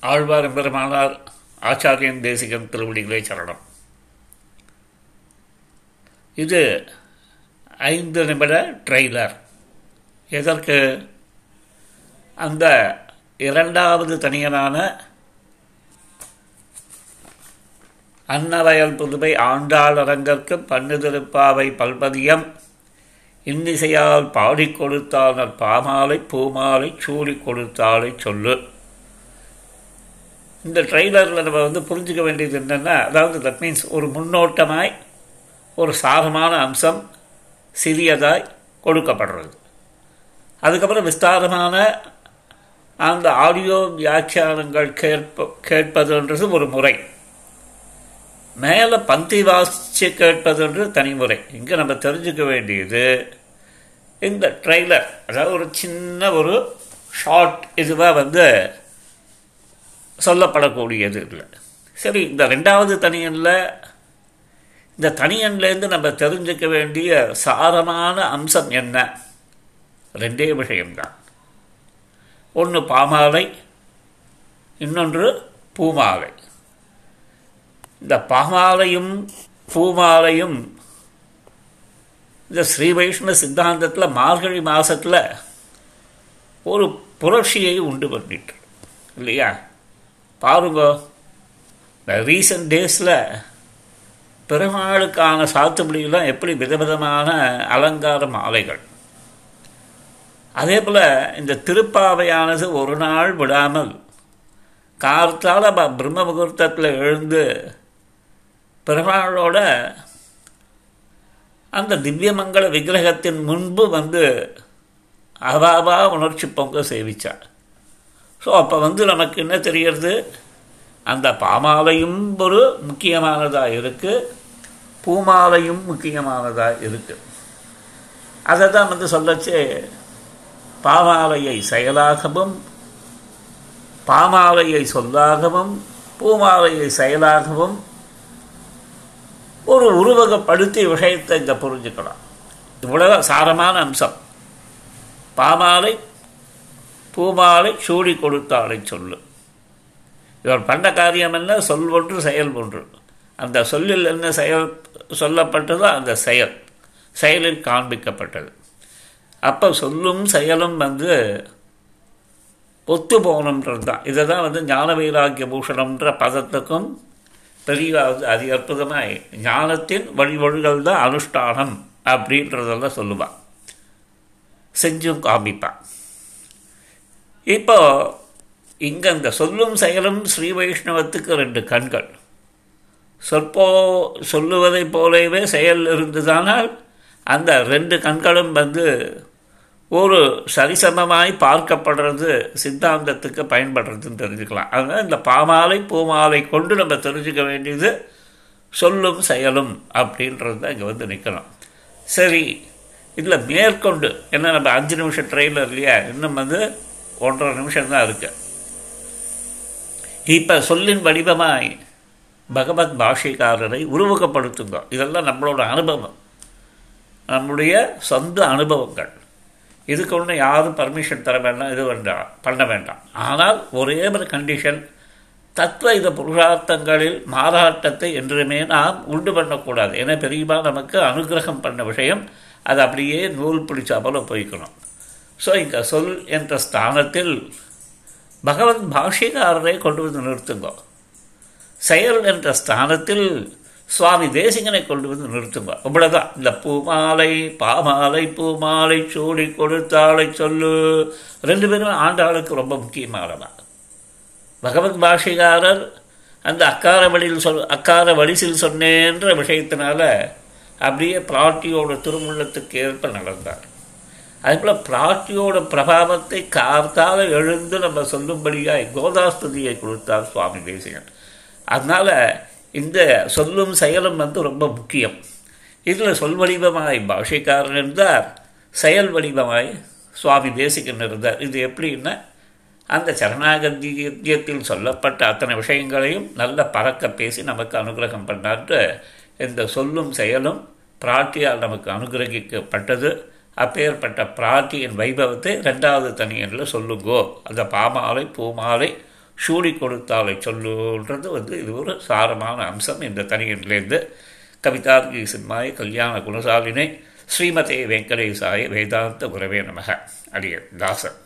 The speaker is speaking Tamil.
ஆழ்வார் பெருமானார் ஆச்சாரியன் தேசிகன் திருவடிகளே சரணம். இது ஐந்து நிமிட ட்ரெய்லர் எதற்கு? அந்த இரண்டாவது தனியனான அன்னவயல் புதுமை ஆண்டாளரங்கற்கு பண்ணுதிருப்பாவை பல்பதியம் இன்னிசையால் பாடிக் கொடுத்தானர் பாமாலை பூமாலை சூடி கொடுத்தாலை சொல்லு. இந்த ட்ரெய்லரில் நம்ம வந்து புரிஞ்சுக்க வேண்டியது என்னென்னா அதாவது தட் மீன்ஸ் ஒரு முன்னோட்டமாய் ஒரு சாரமான அம்சம் சிறியதாய் கொடுக்கப்படுறது. அதுக்கப்புறம் விஸ்தாரமான அந்த ஆடியோ வியாக்கியானங்கள் கேட்ப கேட்பதுன்றது ஒரு முறை. மேலே பந்தி வாசித்து கேட்பதுன்றது தனிமுறை இங்கே நம்ம தெரிஞ்சுக்க வேண்டியது இந்த ட்ரெய்லர் அதாவது ஒரு சின்ன ஒரு ஷார்ட் இதுவாக வந்து சொல்லப்படக்கூடியது. இல்லை சரி இந்த ரெண்டாவது தனியனில் இந்த தனியன்லேருந்து நம்ம தெரிஞ்சுக்க வேண்டிய சாரமான அம்சம் என்ன? ரெண்டே விஷயம்தான். ஒன்று பாமாலை இன்னொன்று பூமாலை. இந்த பாமாலையும் பூமாலையும் இந்த ஸ்ரீ வைஷ்ணவ சித்தாந்தத்தில் மார்கழி மாதத்தில் ஒரு புரட்சியை உண்டு பண்ணிட்டு இல்லையா? பாருங்க இந்த ரீசன்ட் டேஸில் பெருமாளுக்கான சாத்துப்படியெல்லாம் எப்படி விதவிதமான அலங்கார மாலைகள். அதே போல் இந்த திருப்பாவையானது ஒரு நாள் விடாமல் கார்த்தால் பிரம்ம முகூர்த்தத்தில் எழுந்து பெருமாளோட அந்த திவ்யமங்கல விக்கிரகத்தின் முன்பு வந்து அவாவா உணர்ச்சி பொங்க சேவித்தாள் ஸோ அப்போ வந்து நமக்கு என்ன தெரிகிறது? அந்த பாமாலையும் ஒரு முக்கியமானதாக இருக்குது பூமாலையும் முக்கியமானதாக இருக்குது அதை தான் வந்து சொல்லச்சே பாமாலையை செயலாகவும் பாமாலையை சொல்லாகவும் பூமாலையை செயலாகவும் ஒரு உருவகப்படுத்தி விஷயத்தை இங்கே புரிஞ்சுக்கலாம். இவ்வளவு சாரமான அம்சம். பாமாலை பூமாலை சூடி கொடுத்தாலை சொல்லு. இவர் பண்ண காரியம் என்ன? சொல் ஒன்று செயல் ஒன்று. அந்த சொல்லில் என்ன செயல் சொல்லப்பட்டதோ அந்த செயல். செயலில் காண்பிக்கப்பட்டது. அப்போ சொல்லும் செயலும் வந்து ஒத்து போகணுன்றது தான். இதை தான் வந்து ஞான வைராக்கிய பூஷணம்ன்ற பதத்துக்கும் பெரிய அது அற்புதமாக ஞானத்தின் வழிவழிகள் தான் அனுஷ்டானம் அப்படின்றதெல்லாம் சொல்லுவான். செஞ்சும் காமிப்பான். இப்போ இங்கே இந்த சொல்லும் செயலும் ஸ்ரீ வைஷ்ணவத்துக்கு ரெண்டு கண்கள். சொற்போ சொல்லுவதைப் போலவே செயல் இருந்ததானால் அந்த ரெண்டு கண்களும் வந்து ஒரு சரிசமமாய் பார்க்கப்படுறது சித்தாந்தத்துக்கு பயன்படுறதுன்னு தெரிஞ்சுக்கலாம். அதனால் இந்த பாமாலை பூமாலை கொண்டு நம்ம தெரிஞ்சுக்க வேண்டியது சொல்லும் செயலும் அப்படின்றது தான் இங்கே வந்து நிற்கணும் சரி இதில் மேற்கொண்டு என்ன நம்ம அஞ்சு நிமிஷம் ட்ரெயிலர் இல்லையா? இன்னும் வந்து ஒன்றரை நிமிஷம்தான் இருக்கு. இப்போ சொல்லின் வடிவமாய் பகவத் பாஷைக்காரரை உருவகப்படுத்துங்க இதெல்லாம் நம்மளோட அனுபவம். நம்முடைய சொந்த அனுபவங்கள். இதுக்கு ஒன்று யாரும் பர்மிஷன் தர வேண்டாம் இது வேண்டாம் பண்ண வேண்டாம். ஆனால் ஒரே ஒரு கண்டிஷன் தத்துவ இத புருஷார்த்தங்களில் மாறாட்டத்தை என்றுமே நாம் உண்டு பண்ணக்கூடாது. ஏன்னா பெரியமாக நமக்கு அனுகிரகம் பண்ண விஷயம் அது அப்படியே நூல் பிடிச்சா போல போய்க்கணும். ஸோ இந்த சொல் என்ற ஸ்தானத்தில் பகவத் பாஷிகாரரை கொண்டு வந்து நிறுத்துங்கோ செயல் என்ற ஸ்தானத்தில் சுவாமி தேசிகனை கொண்டு வந்து நிறுத்துங்க இவ்வளோதான் இந்த பூமாலை பாமாலை பூமாலை சூடி கொடுத்தாலை சொல்லு ரெண்டு பேரும் ஆண்டாளுக்கு ரொம்ப முக்கியமானவா பகவத் பாஷிகாரர் அந்த அக்கார வழியில் சொல் அக்கார வழிசில் சொன்னேன்ற விஷயத்தினால அப்படியே பிராட்டியோட திருமுள்ளத்துக்கு ஏற்ப நடந்தார் அதுபோல் பிராட்டியோட பிரபாவத்தை காத்தால் எழுந்து நம்ம சொல்லும்படியாக கோதாஸ்துதியை கொடுத்தார் சுவாமி தேசிகன். அதனால் இந்த சொல்லும் செயலும் வந்து ரொம்ப முக்கியம். இதில் சொல் வடிவமாய் பாஷைக்காரன் இருந்தார் செயல் வடிவமாய் சுவாமி தேசிகன் இருந்தார். இது எப்படின்னா அந்த சரணாகத்தியத்தில் சொல்லப்பட்ட அத்தனை விஷயங்களையும் நல்ல பறக்க பேசி நமக்கு அனுகிரகம் பண்ணாட்டு இந்த சொல்லும் செயலும் பிராட்டியால் நமக்கு அனுகிரகிக்கப்பட்டது. அப்பேற்பட்ட பிராட்டியின் வைபவத்தை ரெண்டாவது தனியனில் சொல்லுங்கோ. அந்த பாமாலை பூமாலை சூடி கொடுத்தாலை சொல்லுன்றது வந்து இது ஒரு சாரமான அம்சம் இந்த தனியிலேருந்து கவிதார்கி சிம்மாய் கல்யாண குணசாலினை ஸ்ரீமதே வெங்கடேசாய வேதாந்த உறவே நமக. அடிய தாசன்.